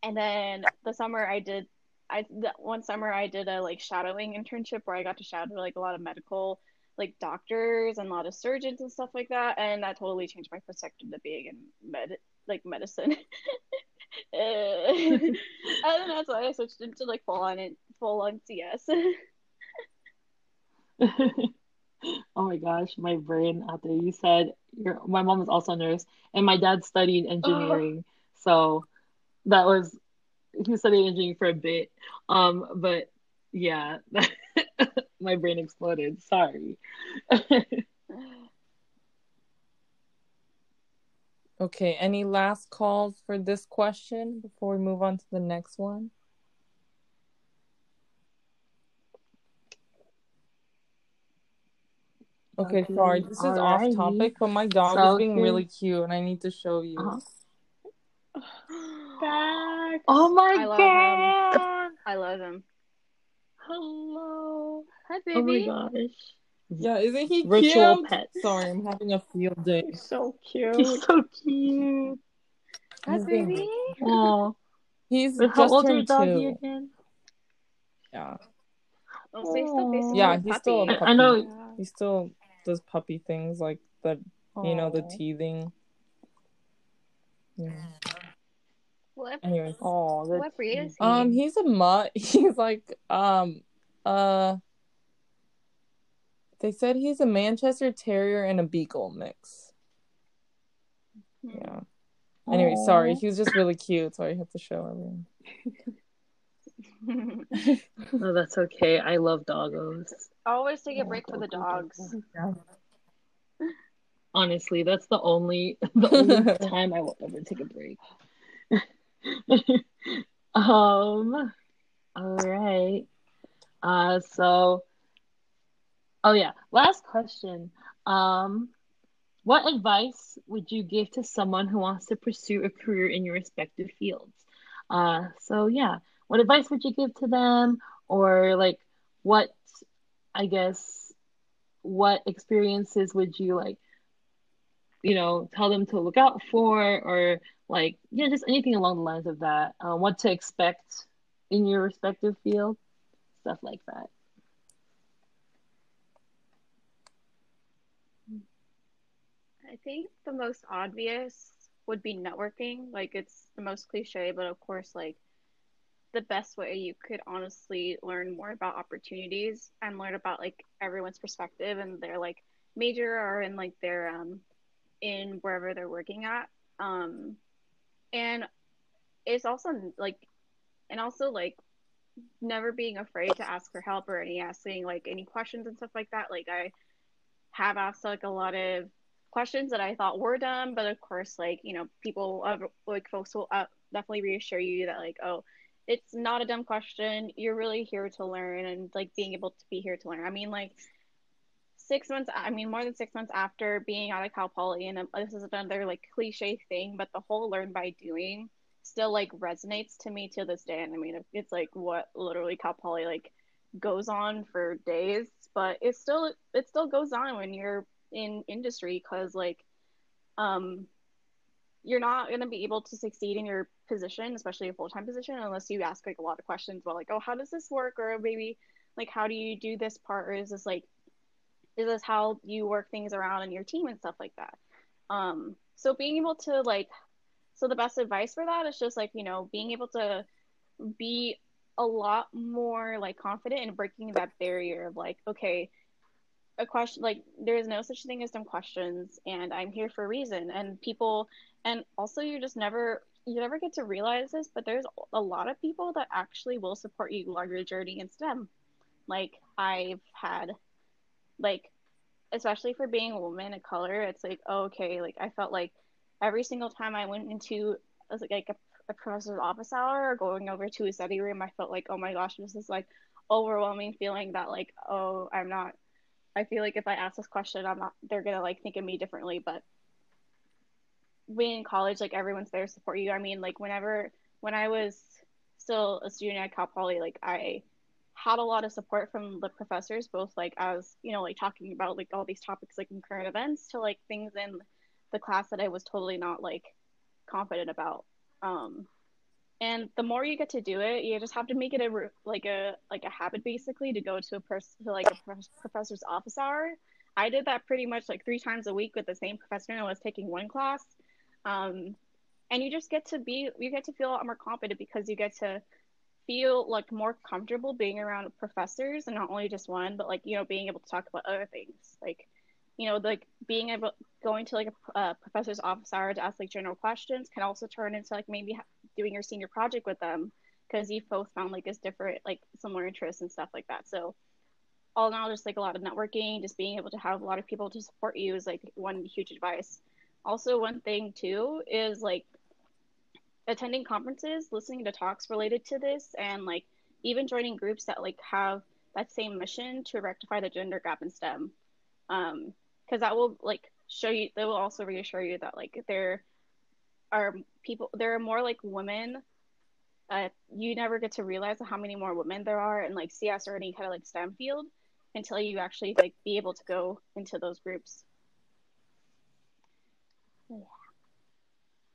Speaker 4: and then the summer I did, I one summer I did a like shadowing internship where I got to shadow like a lot of medical like doctors and a lot of surgeons and stuff like that and that totally changed my perspective to being in med like medicine. [laughs] [laughs] And that's why I switched into like full on it full on CS [laughs]
Speaker 1: oh my gosh my brain out there. You said your my mom is also a nurse and my dad studied engineering. Oh. so that was he studied engineering for a bit. Um but yeah my brain exploded. Sorry. [laughs]
Speaker 2: okay, any last calls for this question before we move on to the next one? Okay, okay. sorry, this is off topic, but my dog so is being cute. really cute and I need to show you. Uh-huh. [gasps]
Speaker 1: Oh my I god!
Speaker 4: I love him.
Speaker 1: Hello.
Speaker 4: Hi, baby.
Speaker 1: Oh my gosh.
Speaker 2: Yeah, isn't he Virtual cute? Pet. Sorry, I'm having a field day.
Speaker 3: He's so cute.
Speaker 1: He's so cute.
Speaker 4: Hi, baby.
Speaker 1: Oh.
Speaker 2: He's
Speaker 1: Wait, how old is your doggy again?
Speaker 2: Yeah.
Speaker 4: Oh, so he's still
Speaker 2: yeah, he's still a puppy.
Speaker 1: I know.
Speaker 2: He still does puppy things like the, you know, the teething. Yeah.
Speaker 4: What?
Speaker 2: Anyways.
Speaker 1: Oh,
Speaker 4: what breed is he?
Speaker 2: Um, he's a mutt. [laughs] He's like um uh. They said he's a Manchester Terrier and a Beagle mix. Hmm. Yeah. Anyway, Aww. sorry. He was just really cute, so I had to show everyone. [laughs]
Speaker 1: oh, that's okay. I love doggos.
Speaker 4: Always take a break for the dogs. Yeah.
Speaker 1: Honestly, that's the only the only [laughs] time I will ever take a break. [laughs] um, all right. Uh, so, oh yeah, last question. Um, what advice would you give to someone who wants to pursue a career in your respective fields? Uh, so yeah, what advice would you give to them, or like, what, I guess, what experiences would you like, you know, tell them to look out for, or like yeah just anything along the lines of that um, what to expect in your respective field stuff like that.
Speaker 4: I think the most obvious would be networking. Like it's the most cliche but of course like the best way you could honestly learn more about opportunities and learn about like everyone's perspective and their like major or in like their um in wherever they're working at um and it's also like and also like never being afraid to ask for help or any asking like any questions and stuff like that. Like i have asked like a lot of questions that i thought were dumb but of course like you know people uh, like folks will uh, definitely reassure you that like oh it's not a dumb question. You're really here to learn and like being able to be here to learn. I mean like six months i mean more than six months after being out of cal poly and this is another like cliche thing but the whole learn by doing still like resonates to me to this day. And i mean it's like what literally cal poly like goes on for days but it still it still goes on when you're in industry because like um you're not going to be able to succeed in your position especially a full-time position unless you ask like a lot of questions about like oh how does this work? Or maybe like how do you do this part? Or is this like is this how you work things around in your team and stuff like that. Um so being able to like so the best advice for that is just like you know being able to be a lot more like confident in breaking that barrier of like okay a question like there is no such thing as dumb questions and i'm here for a reason. And people and also you just never you never get to realize this but there's a lot of people that actually will support you along your journey in stem. Like I've had like especially for being a woman of color, it's like oh, okay, like I felt like every single time I went into like a, a professor's office hour or going over to a study room, I felt like oh my gosh, this is like overwhelming feeling that like oh I'm not. I feel like if I ask this question, I'm not. They're gonna like think of me differently. But being in college, like everyone's there to support you. I mean, like whenever when I was still a student at Cal Poly, like I had a lot of support from the professors, both like as you know, like talking about like all these topics like in current events to like things in the class that I was totally not like confident about. Um, and the more you get to do it, you just have to make it a like a like a habit basically to go to a person to like a professor's office hour. I did that pretty much like three times a week with the same professor. And I was taking one class, um, and you just get to be you get to feel a lot more confident because you get to feel like more comfortable being around professors and not only just one, but like you know being able to talk about other things like you know like being able going to like a uh, professor's office hour to ask like general questions can also turn into like maybe doing your senior project with them because you both found like this different like similar interests and stuff like that. So all in all, just like a lot of networking, just being able to have a lot of people to support you is like one huge advice. Also, one thing too is like attending conferences, listening to talks related to this, and like even joining groups that like have that same mission to rectify the gender gap in STEM. Um, because that will like show you, that will also reassure you that like there are people, there are more like women. Uh, you never get to realize how many more women there are in like CS or any kind of like STEM field until you actually like be able to go into those groups.
Speaker 3: Yeah.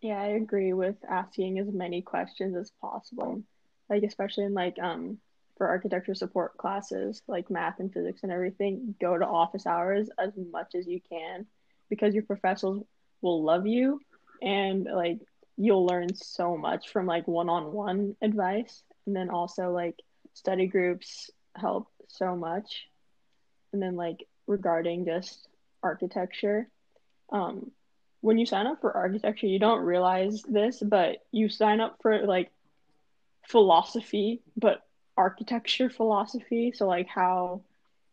Speaker 3: Yeah, I agree with asking as many questions as possible. Like especially in like um for architecture support classes, like math and physics and everything, go to office hours as much as you can because your professors will love you and like you'll learn so much from like one-on-one advice and then also like study groups help so much. And then like regarding just architecture, um when you sign up for architecture, you don't realize this, but you sign up for like philosophy, but architecture philosophy. So like how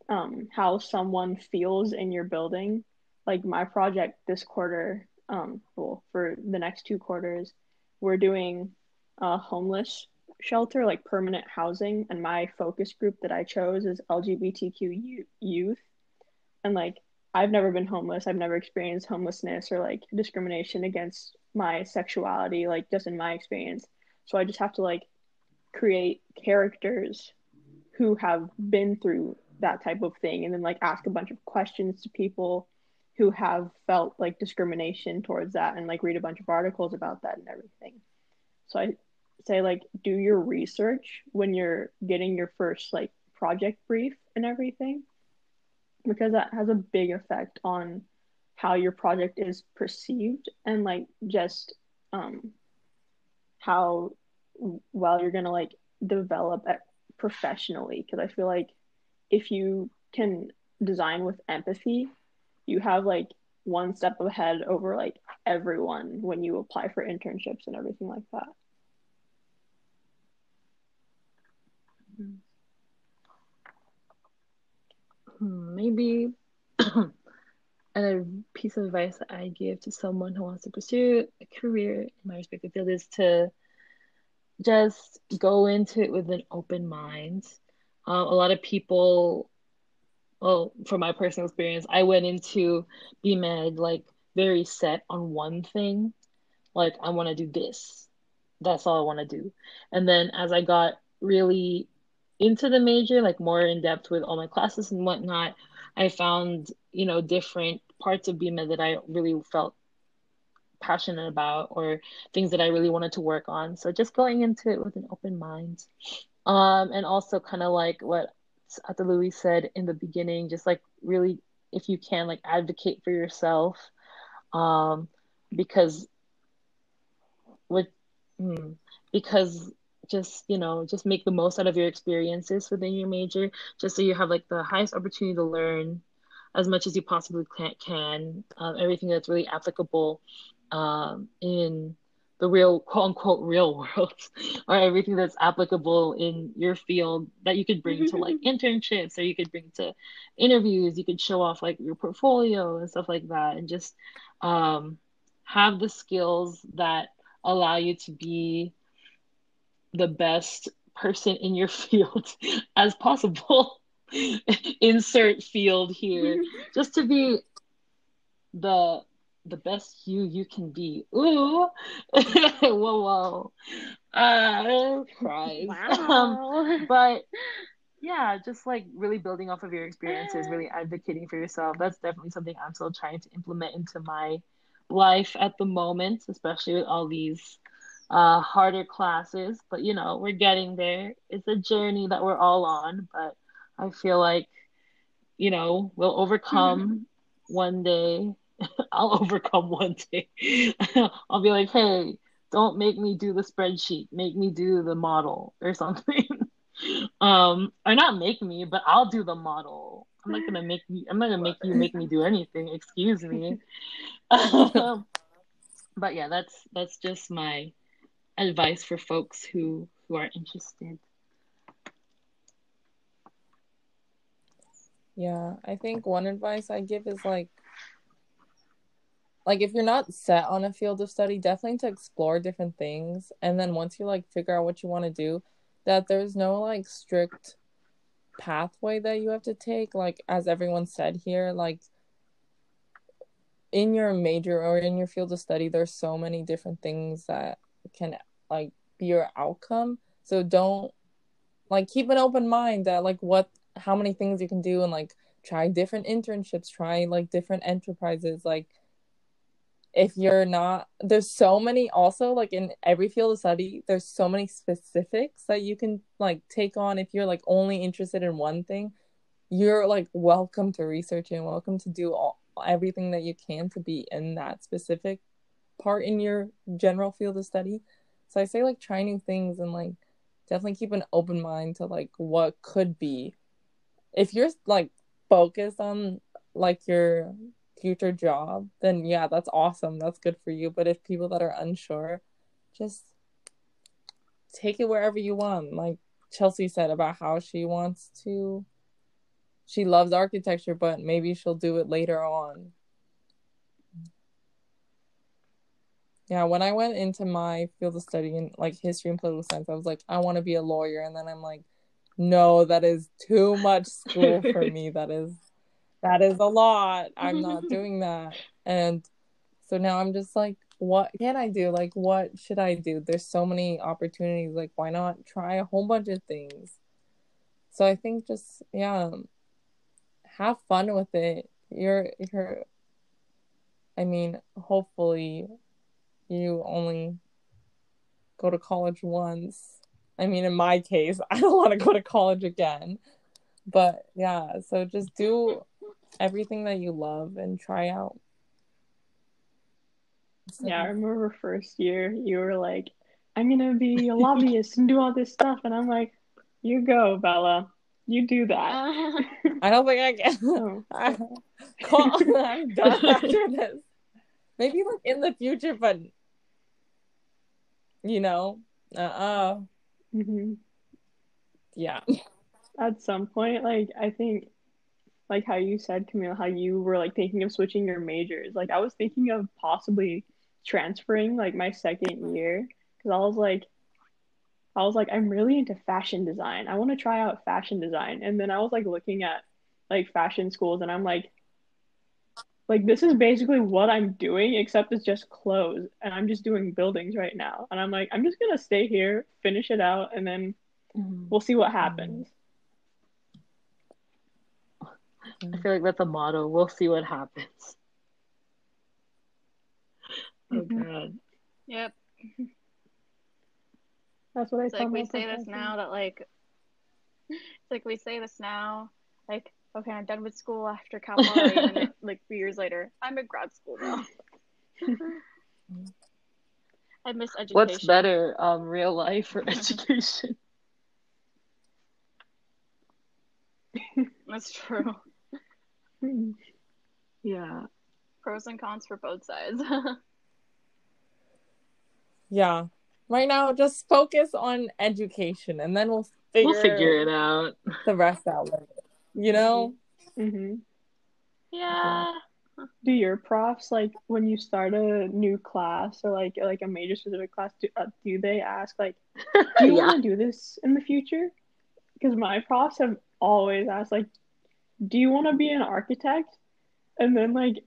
Speaker 3: um how someone feels in your building. Like my project this quarter, um, well, for the next two quarters, we're doing a homeless shelter, like permanent housing, and my focus group that I chose is LGBTQ youth. And like I've never been homeless. I've never experienced homelessness or like discrimination against my sexuality, like just in my experience. So I just have to like create characters who have been through that type of thing and then like ask a bunch of questions to people who have felt like discrimination towards that and like read a bunch of articles about that and everything. So I say like do your research when you're getting your first like project brief and everything because that has a big effect on how your project is perceived and like just um how well you're gonna like develop it professionally because i feel like if you can design with empathy you have like one step ahead over like everyone when you apply for internships and everything like that
Speaker 1: mm-hmm. Hmm, maybe [clears throat] a piece of advice that I give to someone who wants to pursue a career in my respective field is to just go into it with an open mind. Um, a lot of people well, from my personal experience, I went into BMed like very set on one thing. Like, I want to do this. That's all I want to do. And then as I got really into the major, like more in depth with all my classes and whatnot, I found, you know, different parts of BMed that I really felt passionate about or things that I really wanted to work on. So just going into it with an open mind. Um, and also kind of like what Ate Louise said in the beginning, just like really, if you can, like advocate for yourself. Um, because with, hmm, because just you know just make the most out of your experiences within your major just so you have like the highest opportunity to learn as much as you possibly can, can um, everything that's really applicable um, in the real quote unquote real [laughs] world or everything that's applicable in your field that you could bring to like [laughs] internships or you could bring to interviews you could show off like your portfolio and stuff like that and just um, have the skills that allow you to be the best person in your [laughs] field as possible [laughs] insert field here [laughs] just to be the the best you you can be. Ooh, whoa, whoa, uh, cries. Wow. Um, but yeah, just like really building off of your experiences, really advocating for yourself. That's definitely something I'm still trying to implement into my life at the moment, especially with all these uh, harder classes. But you know, we're getting there. It's a journey that we're all on, but I feel like you know we'll overcome one day [laughs] I'll overcome one day. [laughs] I'll be like, hey, don't make me do the spreadsheet. Make me do the model or something. [laughs] um, or not make me, but I'll do the model. I'm not gonna make you. I'm not gonna make you make me do anything. Excuse me. um, but yeah, that's that's just my advice for folks who who are interested.
Speaker 2: Yeah, I think one advice I give is like like if you're not set on a field of study definitely to explore different things and then once you like figure out what you want to do that there's no like strict pathway that you have to take like as everyone said here like in your major or in your field of study there's so many different things that can like be your outcome. So don't like keep an open mind that like what how many things you can do and like try different internships try like different enterprises. Like if you're not there's so many also like in every field of study there's so many specifics that you can like take on if you're like only interested in one thing. You're like welcome to research and welcome to do all everything that you can to be in that specific part in your general field of study so i say like try new things and like definitely keep an open mind to like what could be if you're like focused on like your future job, then yeah, that's awesome. That's good for you. But if people that are unsure, just take it wherever you want. Like Chelsea said about how she wants to she loves architecture, but maybe she'll do it later on. Yeah, when I went into my field of study in like history and political science, I was like, I want to be a lawyer. And then I'm like, no, that is too much school for me. [laughs] That is that is a lot. I'm [laughs] not doing that. And so now I'm just like, what can I do? Like, what should I do? There's so many opportunities. Like, why not try a whole bunch of things? So I think just, yeah, have fun with it. You're, you're, I mean, hopefully you only go to college once. I mean, in my case, [laughs] I don't want to go to college again. But yeah, so just do everything that you love and try out.
Speaker 3: So. Yeah, I remember first year you were like, I'm gonna be a [laughs] lobbyist and do all this stuff, and I'm like, you go, Bella. You do that. [laughs]
Speaker 2: I don't think I can. Oh. I, I'm done after this. Maybe like in the future, but you know, uh, uh
Speaker 3: mm-hmm.
Speaker 2: yeah.
Speaker 3: At some point, like I think like how you said, Camille, how you were like thinking of switching your majors. Like I was thinking of possibly transferring like my second year because I was like, I was like, I'm really into fashion design. I want to try out fashion design. And then I was like looking at like fashion schools, and I'm like, like this is basically what I'm doing, except it's just clothes, and I'm just doing buildings right now, and I'm like, I'm just gonna stay here, finish it out, and then mm-hmm. we'll see what happens.
Speaker 1: I feel like that's a motto. We'll see what happens. [laughs] Oh god.
Speaker 4: Yep.
Speaker 3: That's what I
Speaker 4: It's
Speaker 3: tell
Speaker 4: like we say this now that like it's like we say this now like okay I'm done with school after Cal Poly and then [laughs] like three years later I'm in grad school now. [laughs] I miss education.
Speaker 1: What's better, um, real life or [laughs] education?
Speaker 4: That's true.
Speaker 1: Yeah.
Speaker 4: Pros and cons for both sides.
Speaker 2: Yeah. Right now, just focus on education, and then we'll figure,
Speaker 1: We'll figure it out.
Speaker 2: the rest out later. You know?
Speaker 3: hmm
Speaker 4: yeah.
Speaker 3: Do your profs like when you start a new class or like like a major specific class? Do, uh, do they ask like, do you [laughs]
Speaker 1: yeah.
Speaker 3: want to do this in the future? Because my profs have always asked like, do you want to be an architect? And then like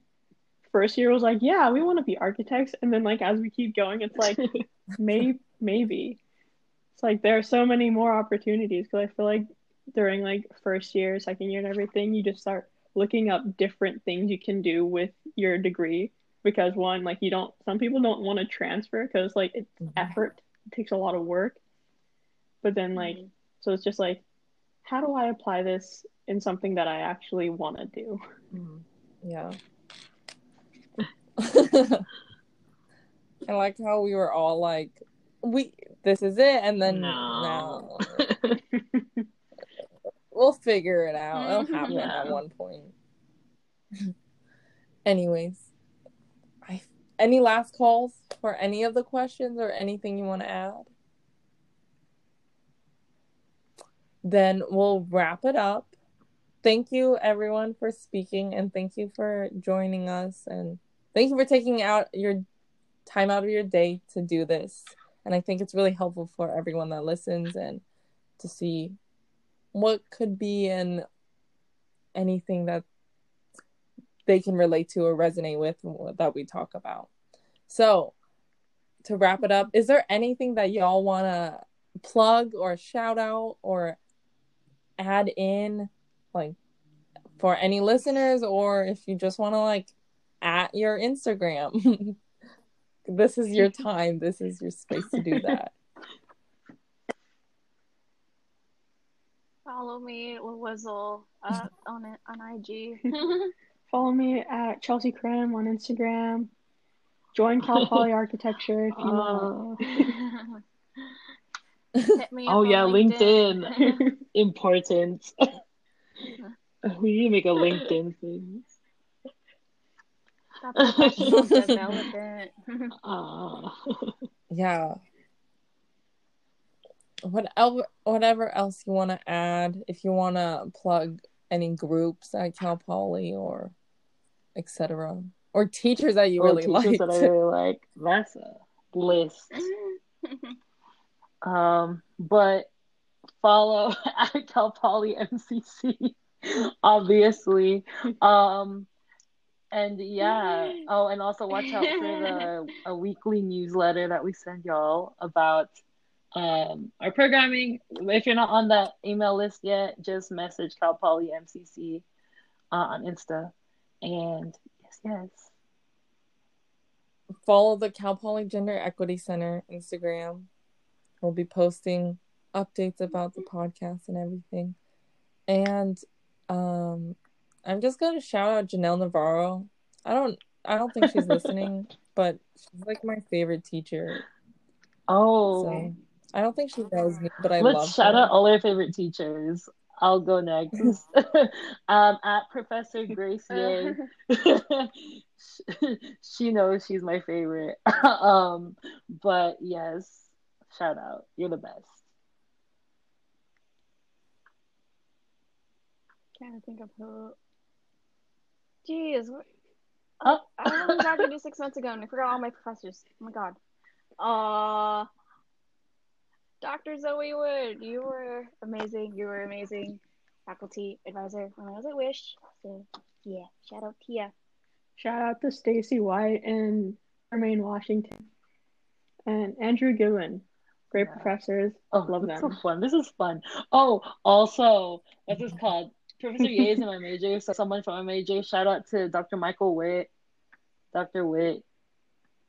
Speaker 3: first year was like, yeah, we want to be architects. And then like as we keep going, it's like [laughs] maybe maybe. It's like there are so many more opportunities because I feel like during like first year, second year, and everything, you just start looking up different things you can do with your degree because one, like you don't, some people don't want to transfer because like it's
Speaker 2: Mhm.
Speaker 3: effort, it takes a lot of work. But then like,
Speaker 4: Mhm.
Speaker 3: so it's just like, how do I apply this in something that I actually want to do?
Speaker 1: Mm.
Speaker 2: Yeah. [laughs] I like how we were all like, we this is it, and then
Speaker 1: No.
Speaker 2: no. [laughs] we'll figure it out. It'll mm-hmm. happen
Speaker 1: Yeah.
Speaker 2: at one point. [laughs] Anyways, I any last calls for any of the questions or anything you want to add? Then we'll wrap it up. Thank you everyone for speaking and thank you for joining us and thank you for taking out your time out of your day to do this. And I think it's really helpful for everyone that listens and to see what could be in anything that they can relate to or resonate with that we talk about. So, to wrap it up, is there anything that y'all want to plug or shout out or add in like for any listeners or if you just want to like at your Instagram? [laughs] this is your [laughs] time. This is your space to do that.
Speaker 4: Follow me, Wizzle, uh, [laughs] on it on IG. [laughs]
Speaker 3: Follow me at Chelsea Cram on Instagram. Join Cal [laughs] Poly Architecture if you want.
Speaker 1: Uh,
Speaker 4: Hit me
Speaker 1: oh yeah,
Speaker 4: LinkedIn.
Speaker 1: LinkedIn. Important. we need to make a LinkedIn thing.
Speaker 4: Got professional development.
Speaker 1: Ah.
Speaker 2: yeah whatever whatever else you want to add if you want to plug any groups at cal poly or etc or teachers that you
Speaker 1: Or
Speaker 2: really
Speaker 1: teachers
Speaker 2: like
Speaker 1: that I [laughs] really like. That's a list. Um, but follow [laughs] at Cal Poly MCC, obviously. Um, and yeah. Oh, and also watch out for the a weekly newsletter that we send y'all about um our programming. If you're not on that email list yet, just message Cal Poly MCC uh, on Insta. And yes, yes.
Speaker 2: follow the cal poly gender equity center instagram we'll be posting updates about the podcast and everything and um i'm just gonna shout out janelle navarro i don't i don't think she's listening [laughs] but she's like my favorite teacher
Speaker 1: Oh.
Speaker 2: so i don't think she knows me but i love
Speaker 1: Let's shout
Speaker 2: her.
Speaker 1: out all our favorite teachers. I'll go next. [laughs] um, at Professor Grace Ye. [laughs] [laughs] she knows she's my favorite. um, but yes, shout out. You're the best.
Speaker 4: Trying to think of who. Jeez, what-
Speaker 1: Oh.
Speaker 4: I was only talking to you six months ago, and I forgot all my professors. Oh my god. Uh, Dr. Zoe Wood, you were amazing. You were amazing. faculty advisor when I was at Wish. So yeah, shout out to you.
Speaker 3: Shout out to Stacy White and Jermaine Washington and Andrew Goodwin. Great
Speaker 1: Yeah.
Speaker 3: professors.
Speaker 1: Oh,
Speaker 3: Love
Speaker 1: this is
Speaker 3: them.
Speaker 1: so fun. This is fun. Oh, also, what's this called? Professor Ye is in my major, so someone from my major. Shout out to Dr. Michael Witt. Dr. Witt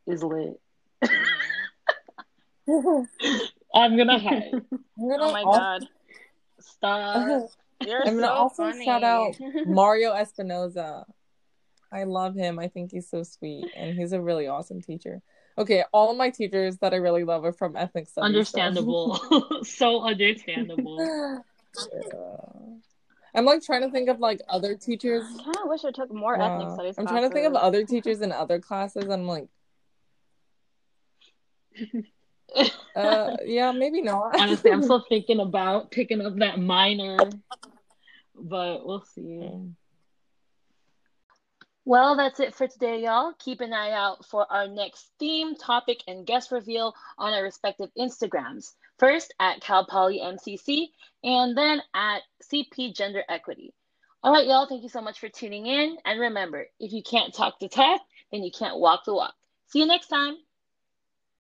Speaker 1: is lit. [laughs] [laughs] I'm gonna [laughs] oh hide.
Speaker 2: I'm gonna
Speaker 4: Oh my
Speaker 2: al-
Speaker 4: god.
Speaker 1: Stop. [laughs]
Speaker 4: You're
Speaker 2: I'm gonna
Speaker 4: so
Speaker 2: also
Speaker 4: funny.
Speaker 2: shout out [laughs] Mario Espinoza. I love him. I think he's so sweet and he's a really awesome teacher. Okay, all of my teachers that I really love are from ethnic studies.
Speaker 1: Understandable. so understandable.
Speaker 2: Yeah. I'm like trying to think of like other teachers.
Speaker 4: I kind of wish I took more
Speaker 2: Yeah.
Speaker 4: ethnic uh, studies.
Speaker 2: I'm trying to think of other teachers in other classes. I'm like, uh, yeah, maybe not. [laughs]
Speaker 1: Honestly, I'm still thinking about picking up that minor, but we'll see. Well, that's it for today, y'all. Keep an eye out for our next theme, topic, and guest reveal on our respective Instagrams. First at Cal Poly MCC, and then at CP Gender Equity. All right, y'all. Thank you so much for tuning in. And remember, if you can't talk the talk, then you can't walk the walk. See you next time.